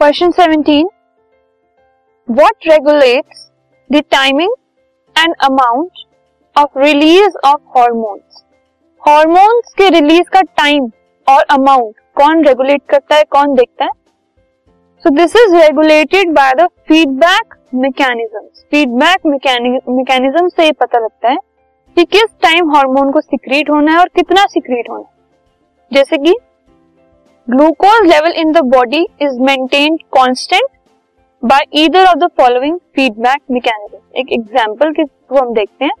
Question 17 what regulates the timing and amount of release of hormones hormones के release का time और amount कौन regulate करता है, कौन देखता है? So this is regulated by the feedback mechanism feedback mechanism से ये पता लगता है कि किस टाइम हार्मोन को सिक्रीट होना है और कितना सिक्रीट होना है। जैसे कि glucose level in the body is maintained constant by either of the following feedback mechanism एक एग्जांपल के को हम देखते हैं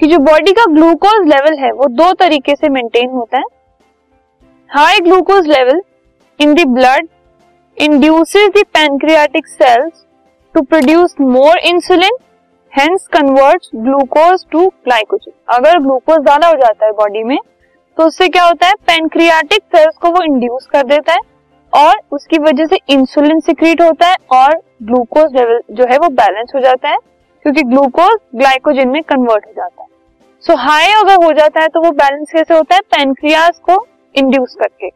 कि जो बॉडी का ग्लूकोज लेवल है, वो दो तरीके से मेंटेन होता है। High glucose level in the blood induces the pancreatic cells to produce more insulin hence converts glucose to glycogen अगर ग्लूकोज ज़्यादा हो जाता है बॉडी में तो उससे क्या होता है? पेनक्रियाटिक सेल्स को वो इंड्यूस कर देता है और उसकी वजह से इंसुलिन सिक्रीट होता है और ग्लूकोज लेवल जो है वो बैलेंस हो जाता है क्योंकि ग्लूकोज ग्लाइकोजन में कन्वर्ट हो जाता है। सो so, हाई अगर हो जाता है तो वो बैलेंस कैसे होता है? पेनक्रियाज को इंड्यूस करके।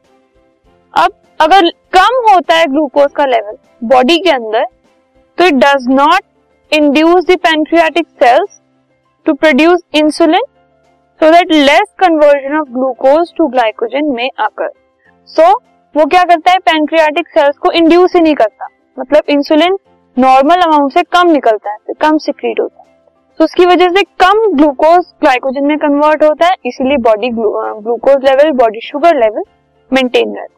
अब अगर कम होता है ग्लूकोज का लेवल बॉडी के अंदर तो it does not induce the pancreatic cells to produce insulin so that less conversion of glucose to glycogen में आकर सो so, वो क्या करता है? पैंक्रियाटिक सेल्स को इंड्यूस ही नहीं करता। मतलब इंसुलिन नॉर्मल अमाउंट से कम निकलता है कम सिक्रीट होता है। तो उसकी वजह से कम ग्लूकोज ग्लाइकोजन में कन्वर्ट होता है इसीलिए body glucose level body sugar level maintain रहता है।